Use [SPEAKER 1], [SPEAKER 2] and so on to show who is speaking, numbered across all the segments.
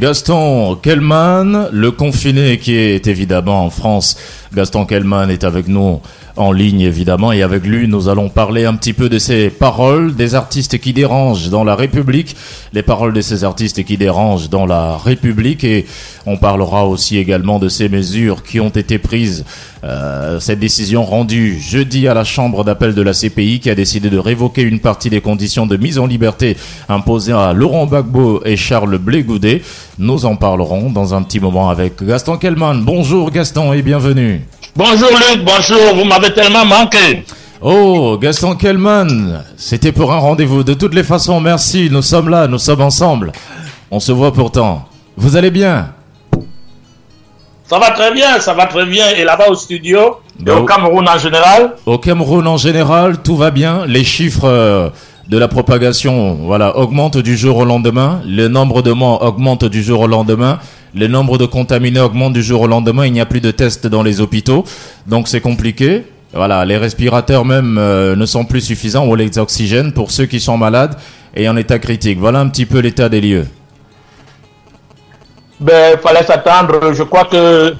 [SPEAKER 1] Gaston Kellman, le confiné qui est évidemment en France. Gaston Kellman est avec nous en ligne évidemment et avec lui nous allons parler un petit peu de ces paroles des artistes qui dérangent dans la République, les paroles de ces artistes qui dérangent dans la République et on parlera aussi également de ces mesures qui ont été prises, euh, cette décision rendue jeudi à la Chambre d'appel de la CPI qui a décidé de révoquer une partie des conditions de mise en liberté imposées à Laurent Gbagbo et Charles Blégoudet. Nous en parlerons dans un petit moment avec Gaston Kellman. Bonjour Gaston et bienvenue.
[SPEAKER 2] Bonjour Luc, bonjour, vous m'avez tellement manqué.
[SPEAKER 1] Oh, Gaston Kellman, c'était pour un rendez-vous. De toutes les façons, merci, nous sommes là, nous sommes ensemble. On se voit pourtant. Vous allez bien?
[SPEAKER 2] Ça va très bien, ça va très bien. Et là-bas au studio, et au Cameroun en général?
[SPEAKER 1] Au Cameroun en général, tout va bien. Les chiffres euh, de la propagation voilà, augmentent du jour au lendemain. Le nombre de morts augmente du jour au lendemain. Le nombre de contaminés augmente du jour au lendemain. Il n'y a plus de tests dans les hôpitaux. Donc c'est compliqué. Voilà, les respirateurs même euh, ne sont plus suffisants ou les oxygènes pour ceux qui sont malades et en état critique. Voilà un petit peu l'état des lieux.
[SPEAKER 2] Ben, fallait s'attendre. Je crois que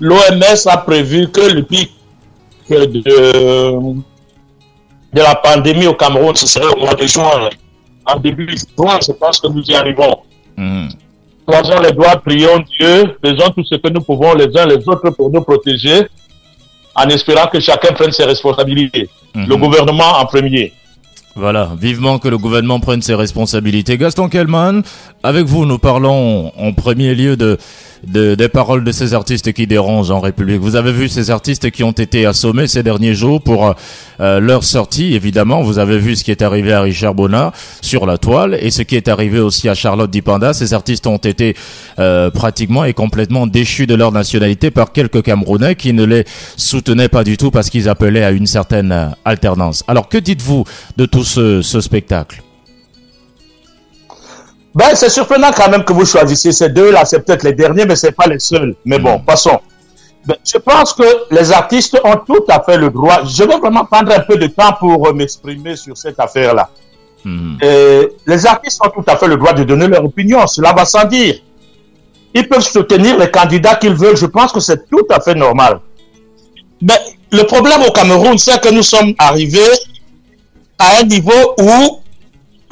[SPEAKER 2] l'OMS a prévu que le pic de, de la pandémie au Cameroun, ce serait au mois de juin. En début de juin, je pense que nous y arrivons. Mmh. Croisons les doigts, prions Dieu, faisons tout ce que nous pouvons les uns les autres pour nous protéger, en espérant que chacun prenne ses responsabilités. Le gouvernement en premier.
[SPEAKER 1] Voilà, vivement que le gouvernement prenne ses responsabilités. Gaston Kellman, avec vous, nous parlons en premier lieu de, de, des paroles de ces artistes qui dérangent en République. Vous avez vu ces artistes qui ont été assommés ces derniers jours pour euh, leur sortie, évidemment. Vous avez vu ce qui est arrivé à Richard Bonnard sur la toile et ce qui est arrivé aussi à Charlotte Dipanda. Ces artistes ont été euh, pratiquement et complètement déchus de leur nationalité par quelques Camerounais qui ne les soutenaient pas du tout parce qu'ils appelaient à une certaine euh, alternance. Alors que dites-vous de tout ce spectacle?
[SPEAKER 2] Ben, c'est surprenant quand même que vous choisissiez ces deux-là. C'est peut-être les derniers, mais c'est pas les seuls. Mais bon, passons. Ben, je pense que les artistes ont tout à fait le droit. Je vais vraiment prendre un peu de temps pour m'exprimer sur cette affaire-là. Mmh. les artistes ont tout à fait le droit de donner leur opinion. Cela va sans dire. Ils peuvent soutenir les candidats qu'ils veulent. Je pense que c'est tout à fait normal. Mais le problème au Cameroun, c'est que nous sommes arrivés à un niveau où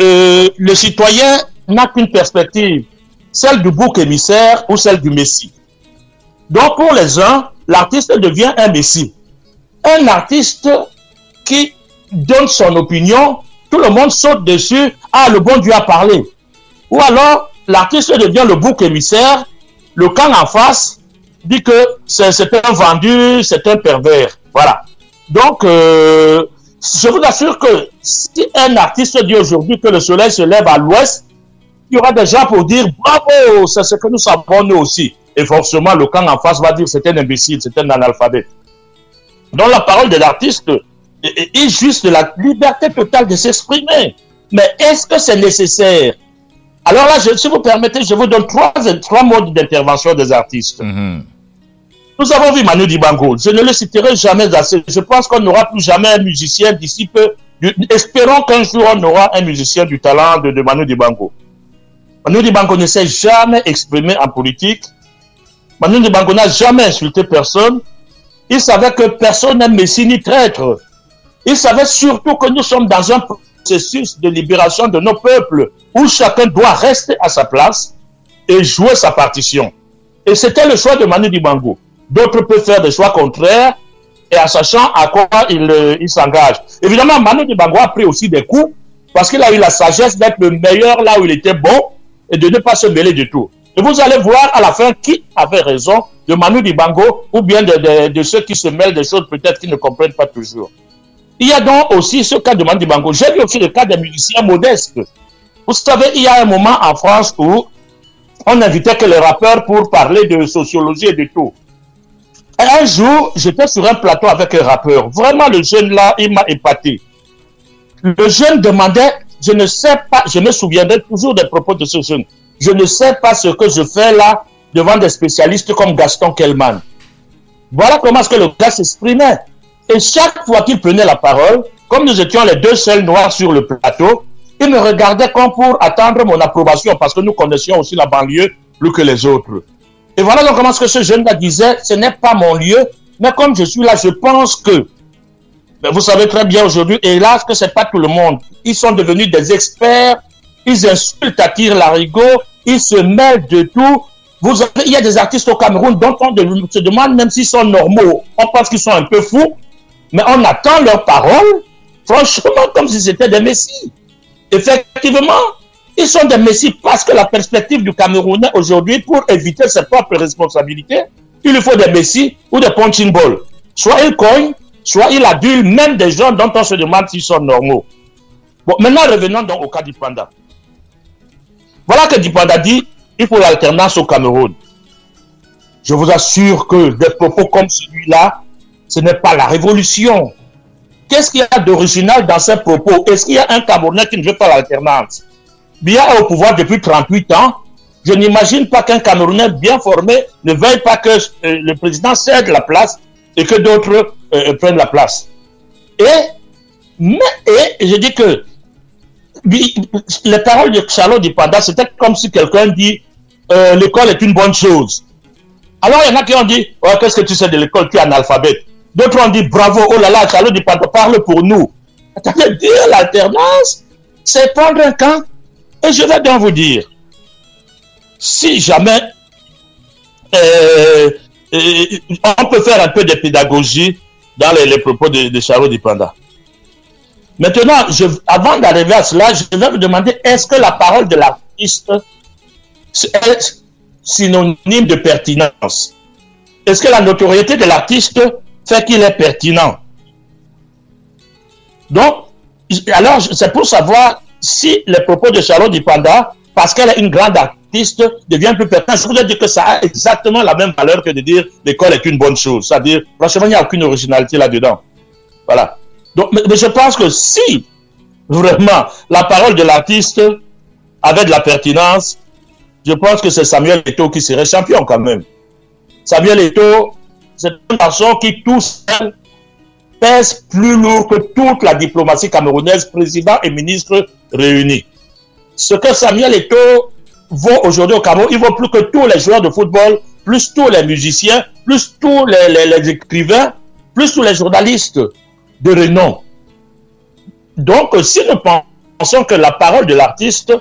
[SPEAKER 2] euh, le citoyen n'a qu'une perspective, celle du bouc émissaire ou celle du messie. Donc pour les uns, l'artiste devient un messie. Un artiste qui donne son opinion, tout le monde saute dessus, ah le bon Dieu a parlé. Ou alors l'artiste devient le bouc émissaire, le camp en face dit que c'est un vendu, c'est un pervers. Voilà. Donc, euh, je vous assure que si un artiste dit aujourd'hui que le soleil se lève à l'ouest, il y aura des gens pour dire bravo, c'est ce que nous savons nous aussi. Et forcément, le camp en face va dire c'est un imbécile, c'est un analphabète. Donc la parole de l'artiste est juste la liberté totale de s'exprimer. Mais est-ce que c'est nécessaire? Alors là, je, si vous permettez, je vous donne trois, trois modes d'intervention des artistes.
[SPEAKER 1] Mhm.
[SPEAKER 2] Nous avons vu Manu Dibango. Je ne le citerai jamais assez. Je pense qu'on n'aura plus jamais un musicien d'ici peu. Espérons qu'un jour on aura un musicien du talent de, de Manu Dibango. Manu Dibango ne s'est jamais exprimé en politique. Manu Dibango n'a jamais insulté personne. Il savait que personne n'est messie ni traître. Il savait surtout que nous sommes dans un processus de libération de nos peuples où chacun doit rester à sa place et jouer sa partition. Et c'était le choix de Manu Dibango. D'autres peuvent faire des choix contraires et en sachant à quoi il, euh, il s'engage. Évidemment, Manu Dibango a pris aussi des coups parce qu'il a eu la sagesse d'être le meilleur là où il était bon et de ne pas se mêler du tout. Et vous allez voir à la fin qui avait raison, de Manu Dibango ou bien de, de, ceux qui se mêlent des choses peut-être qu'ils ne comprennent pas toujours. Il y a donc aussi ce cas de Manu Dibango. J'ai vu aussi le cas des musiciens modestes. Vous savez, il y a un moment en France où on invitait que les rappeurs pour parler de sociologie et de tout. Un jour, j'étais sur un plateau avec un rappeur. Vraiment, le jeune là, il m'a épaté. Le jeune demandait je ne sais pas, je me souviendrai toujours des propos de ce jeune. Je ne sais pas ce que je fais là devant des spécialistes comme Gaston Kellman. Voilà comment est-ce que le gars s'exprimait. Et chaque fois qu'il prenait la parole, comme nous étions les deux seuls noirs sur le plateau, il me regardait comme pour attendre mon approbation parce que nous connaissions aussi la banlieue plus que les autres. Et voilà donc comment ce que ce jeune-là disait, ce n'est pas mon lieu, mais comme je suis là, je pense que, mais vous savez très bien aujourd'hui, hélas, que c'est pas tout le monde. Ils sont devenus des experts, ils insultent à tir larigot, ils se mêlent de tout. Vous il y a des artistes au Cameroun dont on se demande même s'ils sont normaux. On pense qu'ils sont un peu fous, mais on attend leurs paroles, franchement, comme si c'était des messies. Effectivement, ils sont des messies parce que la perspective du Camerounais aujourd'hui, pour éviter ses propres responsabilités, il lui faut des messies ou des punching balls. Soit il cogne, soit il adule même des gens dont on se demande s'ils sont normaux. Bon, maintenant revenons donc au cas du panda. Voilà que Dipanda dit, il faut l'alternance au Cameroun. Je vous assure que des propos comme celui-là, ce n'est pas la révolution. Qu'est-ce qu'il y a d'original dans ces propos? Est-ce qu'il y a un Camerounais qui ne veut pas l'alternance? Bien au pouvoir depuis 38 ans. Je n'imagine pas qu'un Camerounais bien formé ne veuille pas que euh, le président cède la place et que d'autres euh, prennent la place. Et, mais, et je dis que les paroles de Charlotte Dipanda, c'était comme si quelqu'un dit euh, l'école est une bonne chose. Alors il y en a qui ont dit oh, qu'est-ce que tu sais de l'école, tu es analphabète. D'autres ont dit bravo, oh là là, Charlotte Dipanda parle pour nous. Attendez, dire l'alternance, c'est prendre un camp. Et je vais donc vous dire, si jamais euh, on peut faire un peu de pédagogie dans les, propos de, de Charlotte Dipanda. Maintenant, avant d'arriver à cela, je vais vous demander, est-ce que la parole de l'artiste est synonyme de pertinence? Est-ce que la notoriété de l'artiste fait qu'il est pertinent? Donc, alors, c'est pour savoir si les propos de Charlotte Dipanda, parce qu'elle est une grande artiste, devient plus pertinent. Je voudrais dire que ça a exactement la même valeur que de dire l'école est une bonne chose. C'est-à-dire, franchement, il n'y a aucune originalité là-dedans. Voilà. Mais, je pense que si vraiment la parole de l'artiste avait de la pertinence, je pense que c'est Samuel Eto'o qui serait champion quand même. Samuel Eto'o, c'est une personne qui tout seul pèse plus lourd que toute la diplomatie camerounaise, président et ministre réunis. Ce que Samuel Eto'o vaut aujourd'hui au Cameroun, il vaut plus que tous les joueurs de football, plus tous les musiciens, plus tous les écrivains, plus tous les journalistes de renom. Donc, si nous pensons que la parole de l'artiste,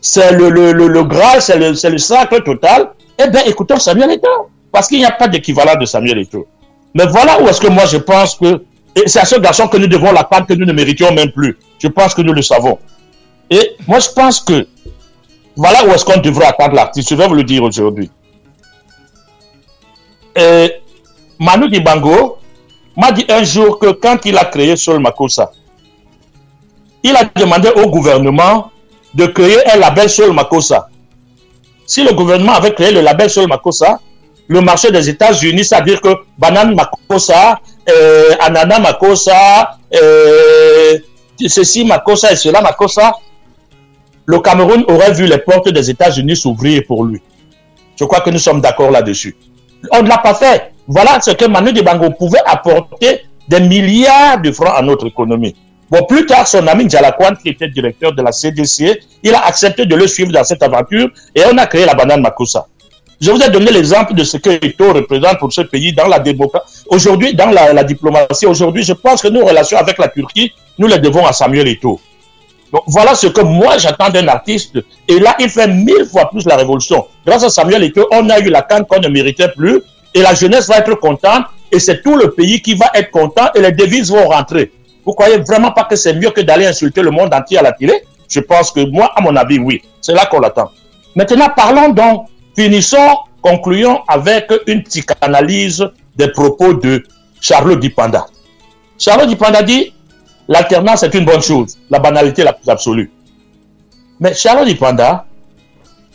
[SPEAKER 2] c'est le, le, le, Graal, c'est le, le sacre total, eh bien, écoutons Samuel Eto'o. Parce qu'il n'y a pas d'équivalent de Samuel Eto'o. Mais voilà où est-ce que moi je pense que c'est à ce garçon que nous devons la part que nous ne méritions même plus. Je pense que nous le savons. Et moi je pense que voilà où est-ce qu'on devrait attendre l'artiste. Je vais vous le dire aujourd'hui. Manu Dibango, m'a dit un jour que quand il a créé Sol Makossa, il a demandé au gouvernement de créer un label Sol Makossa. Si le gouvernement avait créé le label Sol Makossa, le marché des États-Unis, c'est-à-dire que banane Makossa, euh, ananas Makossa, euh, ceci Makossa et cela Makossa, le Cameroun aurait vu les portes des États-Unis s'ouvrir pour lui. Je crois que nous sommes d'accord là-dessus. On ne l'a pas fait. Voilà ce que Manu Dibango pouvait apporter des milliards de francs à notre économie. Bon, plus tard, son ami Jalakwan, qui était directeur de la CDC, il a accepté de le suivre dans cette aventure et on a créé la banane Makusa. Je vous ai donné l'exemple de ce que Eto représente pour ce pays dans la démocratie. Aujourd'hui, dans la, diplomatie, aujourd'hui, je pense que nos relations avec la Turquie, nous les devons à Samuel Eto. Donc voilà ce que moi j'attends d'un artiste. Et là, il fait mille fois plus la révolution. Grâce à Samuel Eto, on a eu la canne qu'on ne méritait plus et la jeunesse va être contente et c'est tout le pays qui va être content et les devises vont rentrer. Vous croyez vraiment pas que c'est mieux que d'aller insulter le monde entier à la télé? Je pense que moi, à mon avis, oui. C'est là qu'on l'attend. Maintenant, parlons donc, finissons, concluons avec une psychanalyse des propos de Charles Dipanda. Charles Dipanda dit l'alternance est une bonne chose, la banalité la plus absolue. Mais Charles Dipanda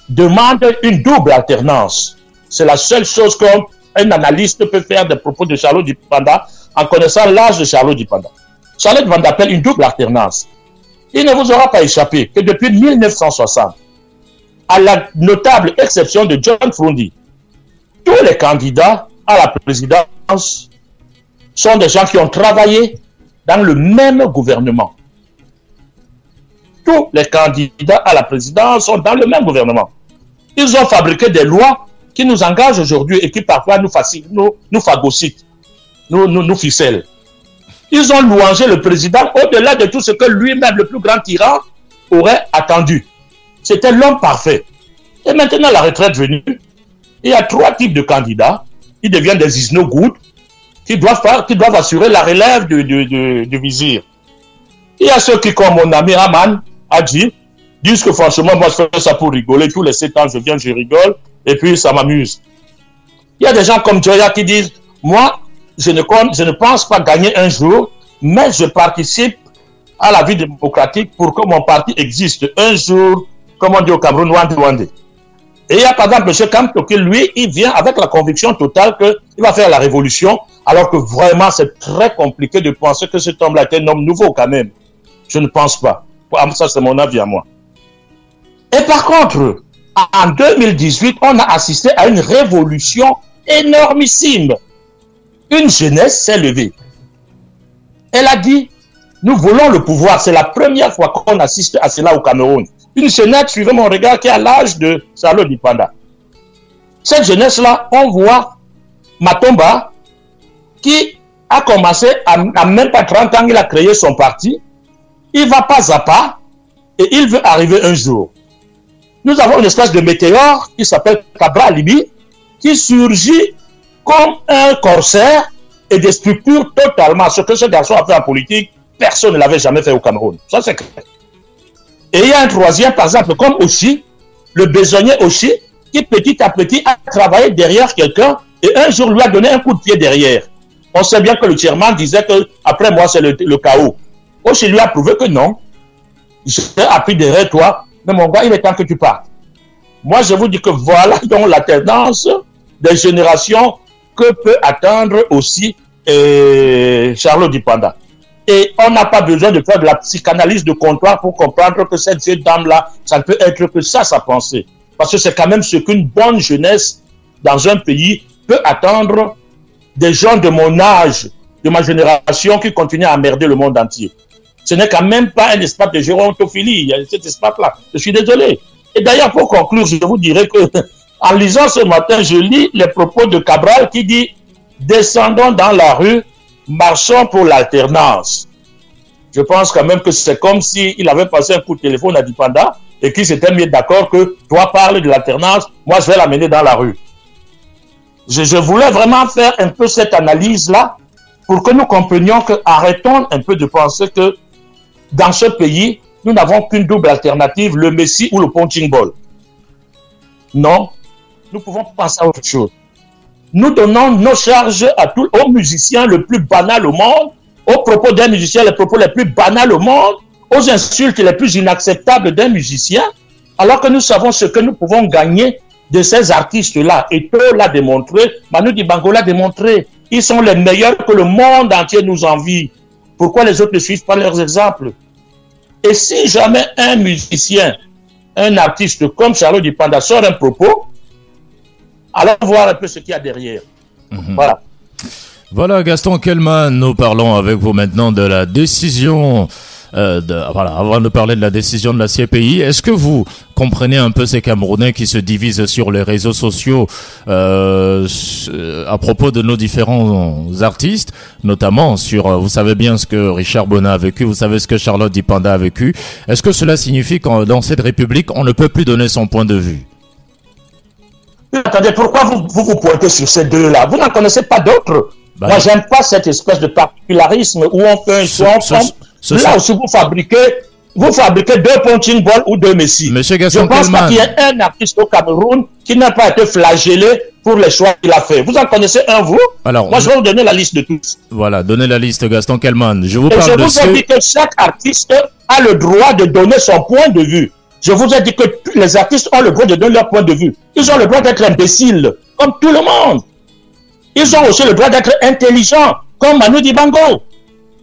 [SPEAKER 2] demande une double alternance. C'est la seule chose qu'on un analyste peut faire des propos de Charlotte Dipanda en connaissant l'âge de Charlotte Dipanda. Charlotte Dipanda appelle une double alternance. Il ne vous aura pas échappé que depuis 1960, à la notable exception de John Frundi, tous les candidats à la présidence sont des gens qui ont travaillé dans le même gouvernement. Tous les candidats à la présidence sont dans le même gouvernement. Ils ont fabriqué des lois qui nous engagent aujourd'hui et qui parfois nous, facilitent, nous, phagocytent, nous, ficellent. Ils ont louangé le président au-delà de tout ce que lui-même, le plus grand tyran, aurait attendu. C'était l'homme parfait. Et maintenant, la retraite venue, il y a trois types de candidats. Ils deviennent des isno good qui doivent, assurer la relève du, du, vizir. Il y a ceux qui, comme mon ami Aman a dit, disent que franchement, moi, je fais ça pour rigoler. Tous les sept ans, je viens, je rigole, et puis ça m'amuse. Il y a des gens comme Joya qui disent, moi, je ne, je ne pense pas gagner un jour, mais je participe à la vie démocratique pour que mon parti existe un jour, comme on dit au Cameroun, Wande Wande. Et il y a par exemple M. Kamto qui, lui, il vient avec la conviction totale qu'il va faire la révolution, alors que vraiment c'est très compliqué de penser que cet homme-là est un homme nouveau quand même. Je ne pense pas. Ah, Ça, c'est mon avis à moi. Et par contre, en 2018, on a assisté à une révolution énormissime. Une jeunesse s'est levée. Elle a dit, nous voulons le pouvoir. C'est la première fois qu'on assiste à cela au Cameroun. Une jeunesse, suivez mon regard, qui a l'âge de Salo Dipanda. Cette jeunesse-là, on voit Matomba, qui a commencé à, même pas 30 ans, il a créé son parti. Il va pas à pas et il veut arriver un jour. Nous avons une espèce de météore qui s'appelle Cabra Libi, qui surgit comme un corsaire et des totalement. Ce que ce garçon a fait en politique, personne ne l'avait jamais fait au Cameroun. Ça, c'est clair. Et il y a un troisième, par exemple, comme aussi, le besognier aussi, qui petit à petit a travaillé derrière quelqu'un et un jour lui a donné un coup de pied derrière. On sait bien que le chairman disait que après moi, c'est le, chaos. Aussi lui a prouvé que non. J'ai appris derrière toi, mais mon gars, il est temps que tu partes. Moi, je vous dis que voilà donc la tendance des générations que peut attendre aussi euh, Charles Dupanda. Et on n'a pas besoin de faire de la psychanalyse de comptoir pour comprendre que cette jeune dame-là, ça ne peut être que ça, sa pensée. Parce que c'est quand même ce qu'une bonne jeunesse dans un pays peut attendre des gens de mon âge, de ma génération qui continuent à emmerder le monde entier. Ce n'est quand même pas un espace de gérontophilie, cet espace-là. Je suis désolé. Et d'ailleurs, pour conclure, je vous dirais que, en lisant ce matin, je lis les propos de Cabral qui dit Descendons dans la rue, marchons pour l'alternance. Je pense quand même que c'est comme s'il avait passé un coup de téléphone à Dipanda et qu'il s'était mis d'accord que toi parles de l'alternance, moi je vais l'amener dans la rue. Je, je voulais vraiment faire un peu cette analyse-là pour que nous comprenions que arrêtons un peu de penser que dans ce pays, nous n'avons qu'une double alternative, le Messi ou le punching ball. Non, nous pouvons penser à autre chose. Nous donnons nos charges à tous, aux musiciens le plus banal au monde, aux propos d'un musicien les propos les plus banals au monde, aux insultes les plus inacceptables d'un musicien, alors que nous savons ce que nous pouvons gagner de ces artistes-là. Et Tho l'a démontré, Manu Dibango l'a démontré. Ils sont les meilleurs que le monde entier nous envie. Pourquoi les autres ne suivent pas leurs exemples? Et si jamais un musicien, un artiste comme Charles Dupanda sort un propos, allons voir un peu ce qu'il y a derrière. Voilà.
[SPEAKER 1] Voilà, Gaston Kellman, nous parlons avec vous maintenant de la décision. euh, de, voilà, avant de parler de la décision de la CPI, est-ce que vous comprenez un peu ces Camerounais qui se divisent sur les réseaux sociaux euh, à propos de nos différents artistes, notamment sur, euh, vous savez bien ce que Richard Bonnat a vécu, vous savez ce que Charlotte Dipanda a vécu. Est-ce que cela signifie qu'en dans cette République, on ne peut plus donner son point de vue?
[SPEAKER 2] Attendez, pourquoi vous, vous vous pointez sur ces deux-là? Vous n'en connaissez pas d'autres?
[SPEAKER 1] Bah,
[SPEAKER 2] Moi, j'aime pas cette espèce de particularisme où on fait un
[SPEAKER 1] ce
[SPEAKER 2] Là aussi, vous fabriquez, vous fabriquez deux punching balls ou deux Messi.
[SPEAKER 1] Monsieur
[SPEAKER 2] Je
[SPEAKER 1] Gaston
[SPEAKER 2] ne pense pas qu'il y ait un artiste au Cameroun qui n'a pas été flagellé pour les choix qu'il a fait. Vous en connaissez un, vous?
[SPEAKER 1] Alors,
[SPEAKER 2] Moi, je vais vous donner la liste de tous.
[SPEAKER 1] voilà, donnez la liste, Gaston Kellman. Je vous
[SPEAKER 2] Et je
[SPEAKER 1] parle de
[SPEAKER 2] vous ai dit que chaque artiste a le droit de donner son point de vue. Je vous ai dit que les artistes ont le droit de donner leur point de vue. Ils ont le droit d'être imbéciles, comme tout le monde. Ils ont aussi le droit d'être intelligents, comme Manu Dibango.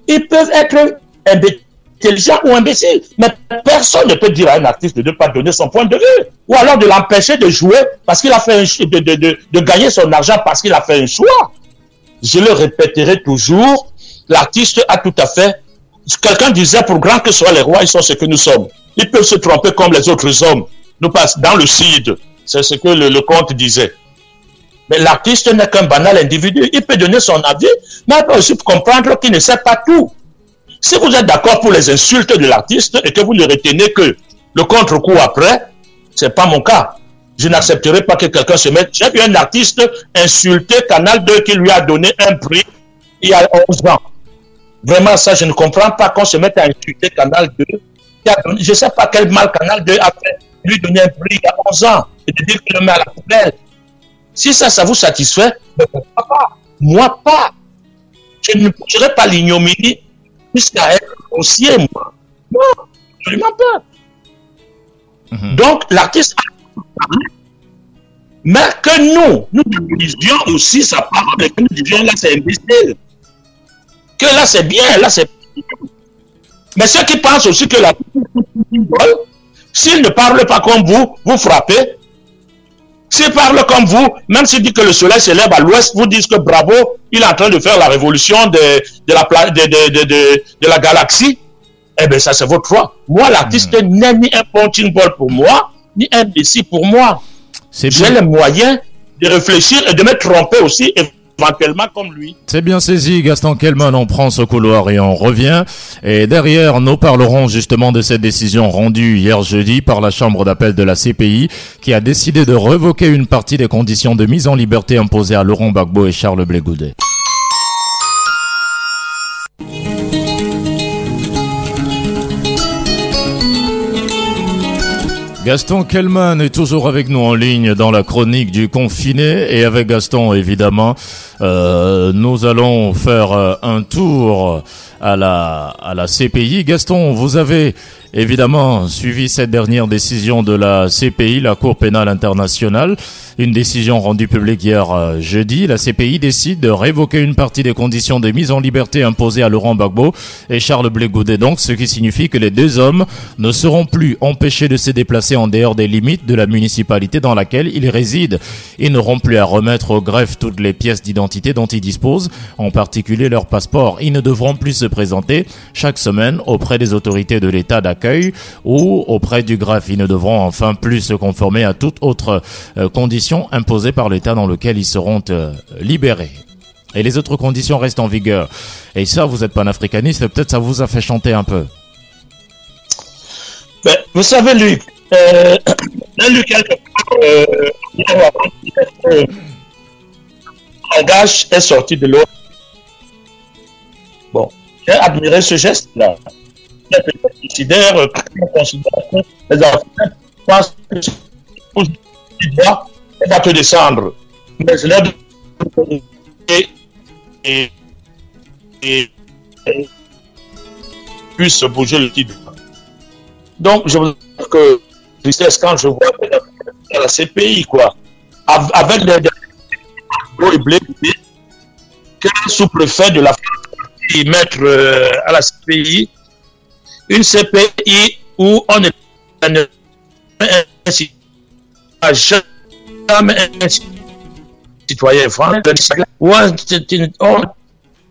[SPEAKER 2] Ils peuvent être intelligents ou imbéciles, mais personne ne peut dire à un artiste de ne pas donner son point de vue, ou alors de l'empêcher de jouer parce qu'il a fait un, de, de gagner son argent parce qu'il a fait un choix. Je le répéterai toujours, l'artiste a tout à fait Quelqu'un disait, pour grand que soient les rois, ils sont ce que nous sommes. Ils peuvent se tromper comme les autres hommes. Nous passons dans le CID. C'est ce que le, le comte disait. Mais l'artiste n'est qu'un banal individu. Il peut donner son avis, mais il peut aussi comprendre qu'il ne sait pas tout. Si vous êtes d'accord pour les insultes de l'artiste et que vous ne retenez que le contre-coup après, c'est pas mon cas. Je n'accepterai pas que quelqu'un se mette. J'ai vu un artiste insulter Canal 2 qui lui a donné un prix il y a 11 ans. Vraiment, ça, je ne comprends pas qu'on se mette à insulter Canal 2. Je ne sais pas quel mal Canal 2 a fait lui donner un prix il y a 11 ans et de dire qu'il le met à la poubelle. Si ça, ça vous satisfait, pourquoi pas? Moi, pas. Je ne poserai pas l'ignominie jusqu'à être grossier, moi. Non, absolument pas. Mhm. Donc, l'artiste a mais que nous, nous disions aussi sa parole et que nous disions là, c'est imbécile. Que là, c'est bien, là, c'est. Mais ceux qui pensent aussi que la s'il ne parle pas comme vous, vous frappez. S'il parle comme vous, même s'il dit que le soleil s'élève à l'ouest, vous dites que bravo, il est en train de faire la révolution de, de, la, de, de, la galaxie. Eh bien, ça, c'est votre foi. Moi, l'artiste hmm. n'est ni un punching ball pour moi, ni un messie pour moi. J'ai les moyens de réfléchir et de me tromper aussi
[SPEAKER 1] C'est bien saisi, Gaston Kellman, on prend ce couloir et on revient. Et derrière, nous parlerons justement de cette décision rendue hier jeudi par la Chambre d'appel de la CPI qui a décidé de revoquer une partie des conditions de mise en liberté imposées à Laurent Gbagbo et Charles Blé Gaston Kellman est toujours avec nous en ligne dans la chronique du confiné et avec Gaston évidemment euh, nous allons faire euh, un tour à la à la CPI. Gaston, vous avez évidemment suivi cette dernière décision de la CPI, la Cour pénale internationale. Une décision rendue publique hier euh, jeudi. La CPI décide de révoquer une partie des conditions de mise en liberté imposées à Laurent Gbagbo et Charles Blé donc ce qui signifie que les deux hommes ne seront plus empêchés de se déplacer en dehors des limites de la municipalité dans laquelle ils résident. Ils n'auront plus à remettre au greffe toutes les pièces d'identité dont ils disposent, en particulier leur passeport. Ils ne devront plus se présenter chaque semaine auprès des autorités de l'État d'accueil ou auprès du greffe. Ils ne devront enfin plus se conformer à toute autre euh, condition imposées par l'État dans lequel ils seront euh, libérés. Et les autres conditions restent en vigueur. Et ça, vous êtes panafricaniste, peut-être ça vous a fait chanter un peu.
[SPEAKER 2] Ben, vous savez, Luc, euh, Luc, quelque part, euh, est sorti de l'eau. Bon, j'ai admiré ce geste-là. Je considère, considère que les Africains pensent que elle va te descendre. Mais je l'ai et, et, et, et puisse bouger le titre. Donc, je vous dis que tristesse quand je vois la CPI, quoi, avec les blé, qu'un sous-préfet de la France mettre euh, à la CPI une CPI où on est un un citoyen français,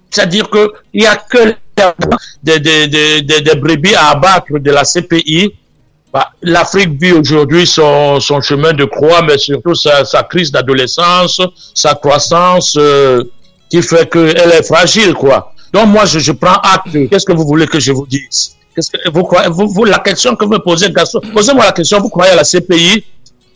[SPEAKER 2] c'est-à-dire qu'il n'y a que des, des, des, des, brebis à abattre de la CPI. Bah, L'Afrique vit aujourd'hui son, son, chemin de croix, mais surtout sa, sa crise d'adolescence, sa croissance euh, qui fait qu'elle est fragile. quoi. Donc moi, je, je prends acte. Qu'est-ce que vous voulez que je vous dise? Qu'est-ce que vous croyez vous, vous, La question que vous me posez, Gaston, posez-moi la question, vous croyez à la CPI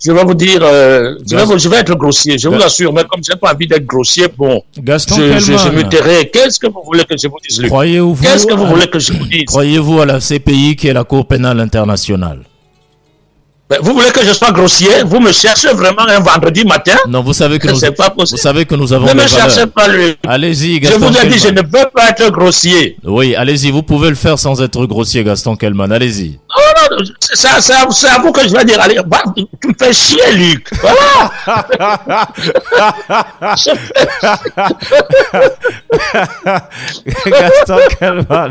[SPEAKER 2] je vais vous dire, euh, je, vais, être grossier, je vous assure, mais comme je n'ai pas envie d'être grossier, bon,
[SPEAKER 1] Gaston
[SPEAKER 2] je, je, me tairai. Qu'est-ce que vous voulez que je vous dise,
[SPEAKER 1] Croyez-vous
[SPEAKER 2] Qu'est-ce que vous voulez que je vous dise?
[SPEAKER 1] Croyez-vous à la CPI qui est la Cour pénale internationale?
[SPEAKER 2] Ben, vous voulez que je sois grossier? Vous me cherchez vraiment un vendredi matin?
[SPEAKER 1] Non, vous savez que nous, pas vous savez que nous avons
[SPEAKER 2] ne me cherchez pas lui.
[SPEAKER 1] Allez-y,
[SPEAKER 2] Gaston. Je vous ai dit, je ne veux pas être grossier.
[SPEAKER 1] Oui, allez-y, vous pouvez le faire sans être grossier, Gaston Kellman. Allez-y.
[SPEAKER 2] Oh non, c'est à, vous que je vais dire. Allez, tu me fais chier, Luc. Voilà. Gaston Kellman.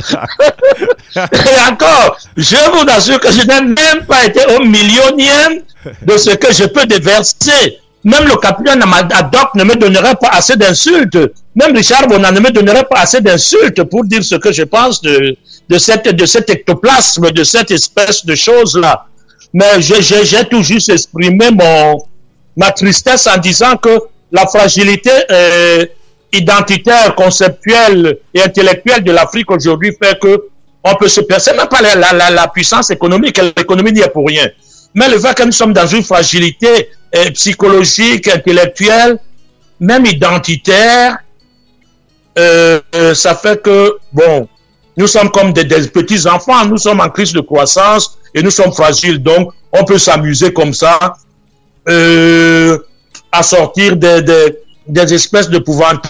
[SPEAKER 2] Et encore, je vous assure que je n'ai même pas été au de ce que je peux déverser. Même le capitaine Adoc ne me donnerait pas assez d'insultes. Même Richard Bonan ne me donnerait pas assez d'insultes pour dire ce que je pense de, cette, de cet ectoplasme, de cette espèce de chose-là. Mais j'ai tout juste exprimé mon, ma tristesse en disant que la fragilité euh, identitaire, conceptuelle et intellectuelle de l'Afrique aujourd'hui fait que on peut se percer, même pas la, la, la puissance économique, l'économie n'y est pour rien. Mais le fait que nous sommes dans une fragilité euh, psychologique, intellectuelle, même identitaire, euh, euh, ça fait que, bon, nous sommes comme des, petits enfants, nous sommes en crise de croissance et nous sommes fragiles. Donc, on peut s'amuser comme ça, à sortir des, espèces de pouvoir.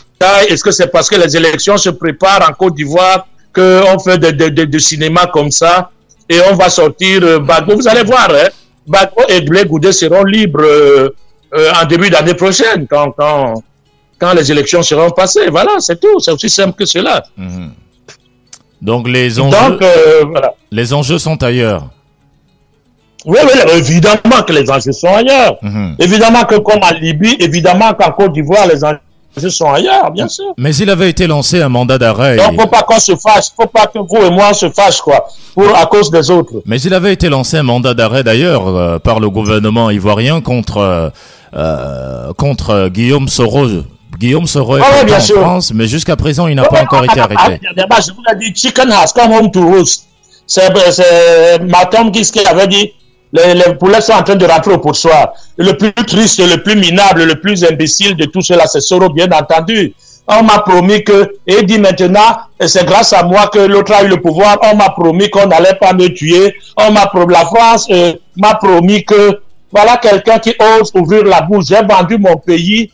[SPEAKER 2] Est-ce que c'est parce que les élections se préparent en Côte d'Ivoire qu'on fait de, cinéma comme ça et on va sortir euh, Vous allez voir, hein, Bagbo et Blé Goudé seront libres euh, euh, en début d'année prochaine quand, quand, quand les élections seront passées. Voilà, c'est tout. C'est aussi simple que cela. Mhm.
[SPEAKER 1] Donc les enjeux, les enjeux sont ailleurs.
[SPEAKER 2] Oui, oui, évidemment que les enjeux sont ailleurs. Mhm. Évidemment que comme en Libye, évidemment qu'en Côte d'Ivoire, les enjeux je sont ailleurs, bien sûr.
[SPEAKER 1] Mais il avait été lancé un mandat d'arrêt.
[SPEAKER 2] Donc, faut pas qu'on se fâche, faut pas que vous et moi se fâche, quoi, pour, à cause des autres.
[SPEAKER 1] Mais il avait été lancé un mandat d'arrêt, d'ailleurs, euh, par le gouvernement ivoirien contre, euh, euh contre Guillaume Soros. Guillaume Soros ah, est en France, mais jusqu'à présent, il n'a pas encore été arrêté.
[SPEAKER 2] je vous l'ai dit, chicken has come home to roost. C'est Matom qui avait dit, les, poulets sont en train de rentrer au poursoir. Le plus triste, le plus minable, le plus imbécile de tout cela, c'est Soro, bien entendu. On m'a promis que, et dit maintenant, c'est grâce à moi que l'autre a eu le pouvoir, on m'a promis qu'on n'allait pas me tuer. On m'a la France euh, m'a promis que, voilà quelqu'un qui ose ouvrir la bouche. J'ai vendu mon pays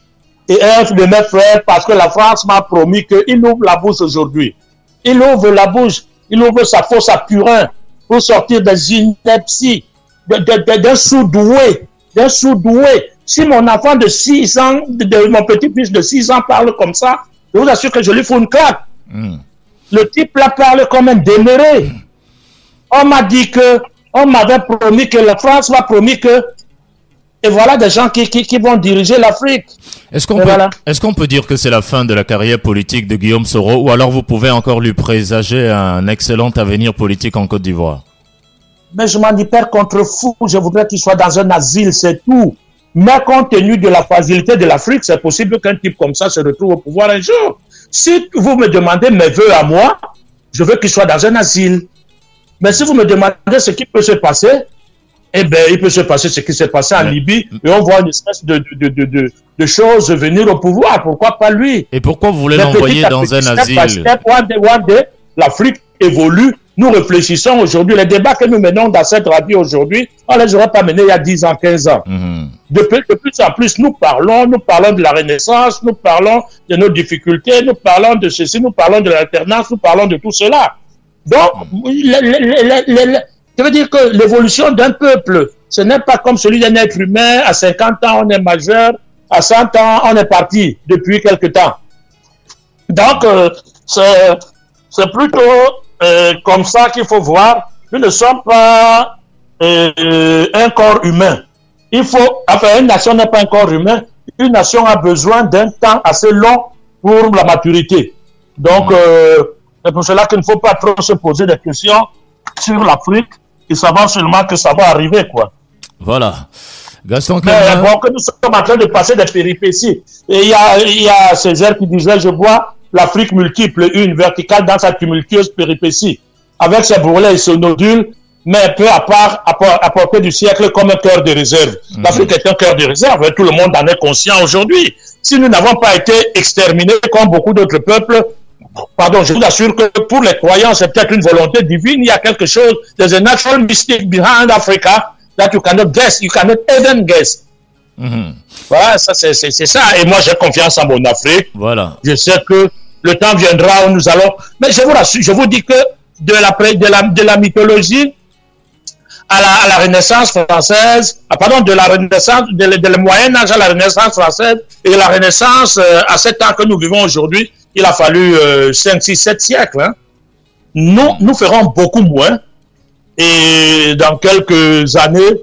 [SPEAKER 2] et un de mes frères parce que la France m'a promis qu'il ouvre la bouche aujourd'hui. Il ouvre la bouche, il ouvre sa fosse à purin pour sortir des inepties d'un sous-doué, d'un sous-doué. Si mon enfant de 6 ans, de, mon petit-fils de 6 ans parle comme ça, je vous assure que je lui fous une claque. Hmm. Le type là parle comme un déméré. On m'a dit que, on m'avait promis que la France m'a promis que, et voilà des gens qui, qui, vont diriger l'Afrique.
[SPEAKER 1] Est-ce qu'on peut, est peut dire que c'est la fin de la carrière politique de Guillaume Soro ou alors vous pouvez encore lui présager un excellent avenir politique en Côte d'Ivoire?
[SPEAKER 2] Mais je m'en hyper contre fou. Je voudrais qu'il soit dans un asile, c'est tout. Mais compte tenu de la fragilité de l'Afrique, c'est possible qu'un type comme ça se retrouve au pouvoir un jour. Si vous me demandez mes voeux à moi, je veux qu'il soit dans un asile. Mais si vous me demandez ce qui peut se passer, eh bien, il peut se passer ce qui s'est passé en Libye et on voit une espèce de, de, de, de, choses venir au pouvoir. Pourquoi pas lui?
[SPEAKER 1] Et pourquoi vous voulez l'envoyer dans un asile?
[SPEAKER 2] L'Afrique évolue nous réfléchissons aujourd'hui, les débats que nous menons dans cette radio aujourd'hui, on ne les aurait pas menés il y a 10 ans, 15 ans. Mhm. de, plus en plus, nous parlons, nous parlons de la Renaissance, nous parlons de nos difficultés, nous parlons de ceci, nous parlons de l'alternance, nous parlons de tout cela. Donc, ça veut dire que l'évolution d'un peuple, ce n'est pas comme celui d'un être humain, à 50 ans on est majeur, à 100 ans on est parti depuis quelque temps. Donc, euh, c'est plutôt euh, comme ça qu'il faut voir. Nous ne sommes pas euh, un corps humain. Il faut, enfin, une nation n'est pas un corps humain. Une nation a besoin d'un temps assez long pour la maturité. Donc, euh, c'est pour cela qu'il ne faut pas trop se poser des questions sur l'Afrique et savoir seulement que ça va arriver, quoi.
[SPEAKER 1] Voilà. Gaston
[SPEAKER 2] Mais bon, que nous sommes en train de passer des péripéties. Et il y a, y a Césaire qui disait, je vois l'Afrique multiple, une verticale dans sa tumultueuse péripétie, avec ses bourrelets et ses nodules, mais peu à part à, portée du siècle comme un cœur de réserve. Mhm. L'Afrique est un cœur de réserve, tout le monde en est conscient aujourd'hui. Si nous n'avons pas été exterminés comme beaucoup d'autres peuples, pardon, je vous assure que pour les croyants, c'est peut-être une volonté divine, il y a quelque chose, there's a natural mystic behind Africa that you cannot guess, you cannot even guess. Mhm. Voilà, ça c'est ça. Et moi j'ai confiance en mon Afrique.
[SPEAKER 1] Voilà.
[SPEAKER 2] Je sais que le temps viendra où nous allons. Mais je vous rassure, je vous dis que de la, de la, de la mythologie à la, à la, Renaissance française, ah, pardon, de la Renaissance, de, de, le Moyen Âge à la Renaissance française et de la Renaissance euh, à cet temps que nous vivons aujourd'hui, il a fallu 5, 6, 7 siècles. Hein. Nous, nous ferons beaucoup moins et dans quelques années,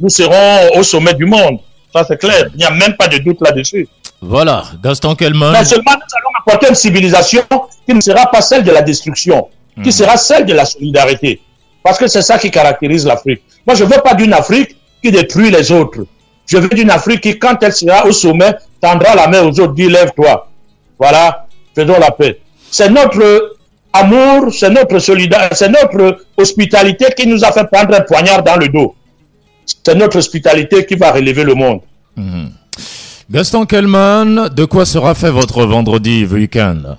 [SPEAKER 2] nous serons au sommet du monde. Ça, c'est clair. Il n'y a même pas de doute là-dessus.
[SPEAKER 1] Voilà, Gaston Kelman.
[SPEAKER 2] Mais seulement nous allons apporter une civilisation qui ne sera pas celle de la destruction, qui hmm. sera celle de la solidarité. Parce que c'est ça qui caractérise l'Afrique. Moi, je ne veux pas d'une Afrique qui détruit les autres. Je veux d'une Afrique qui, quand elle sera au sommet, tendra la main aux autres, dit lève-toi. Voilà, faisons la paix. C'est notre amour, c'est notre solidarité, c'est notre hospitalité qui nous a fait prendre un poignard dans le dos. C'est notre hospitalité qui va relever le monde.
[SPEAKER 1] Mhm. Gaston Kellman, de quoi sera fait votre vendredi week-end?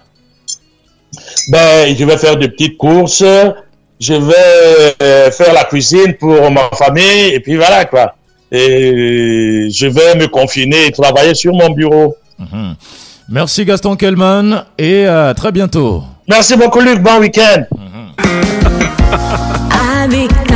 [SPEAKER 2] Ben, je vais faire des petites courses, je vais euh, faire la cuisine pour ma famille, et puis voilà quoi. Et je vais me confiner et travailler sur mon bureau.
[SPEAKER 1] Mhm. Merci Gaston Kellman et à très bientôt.
[SPEAKER 2] Merci beaucoup Luc, bon week-end.
[SPEAKER 3] Avec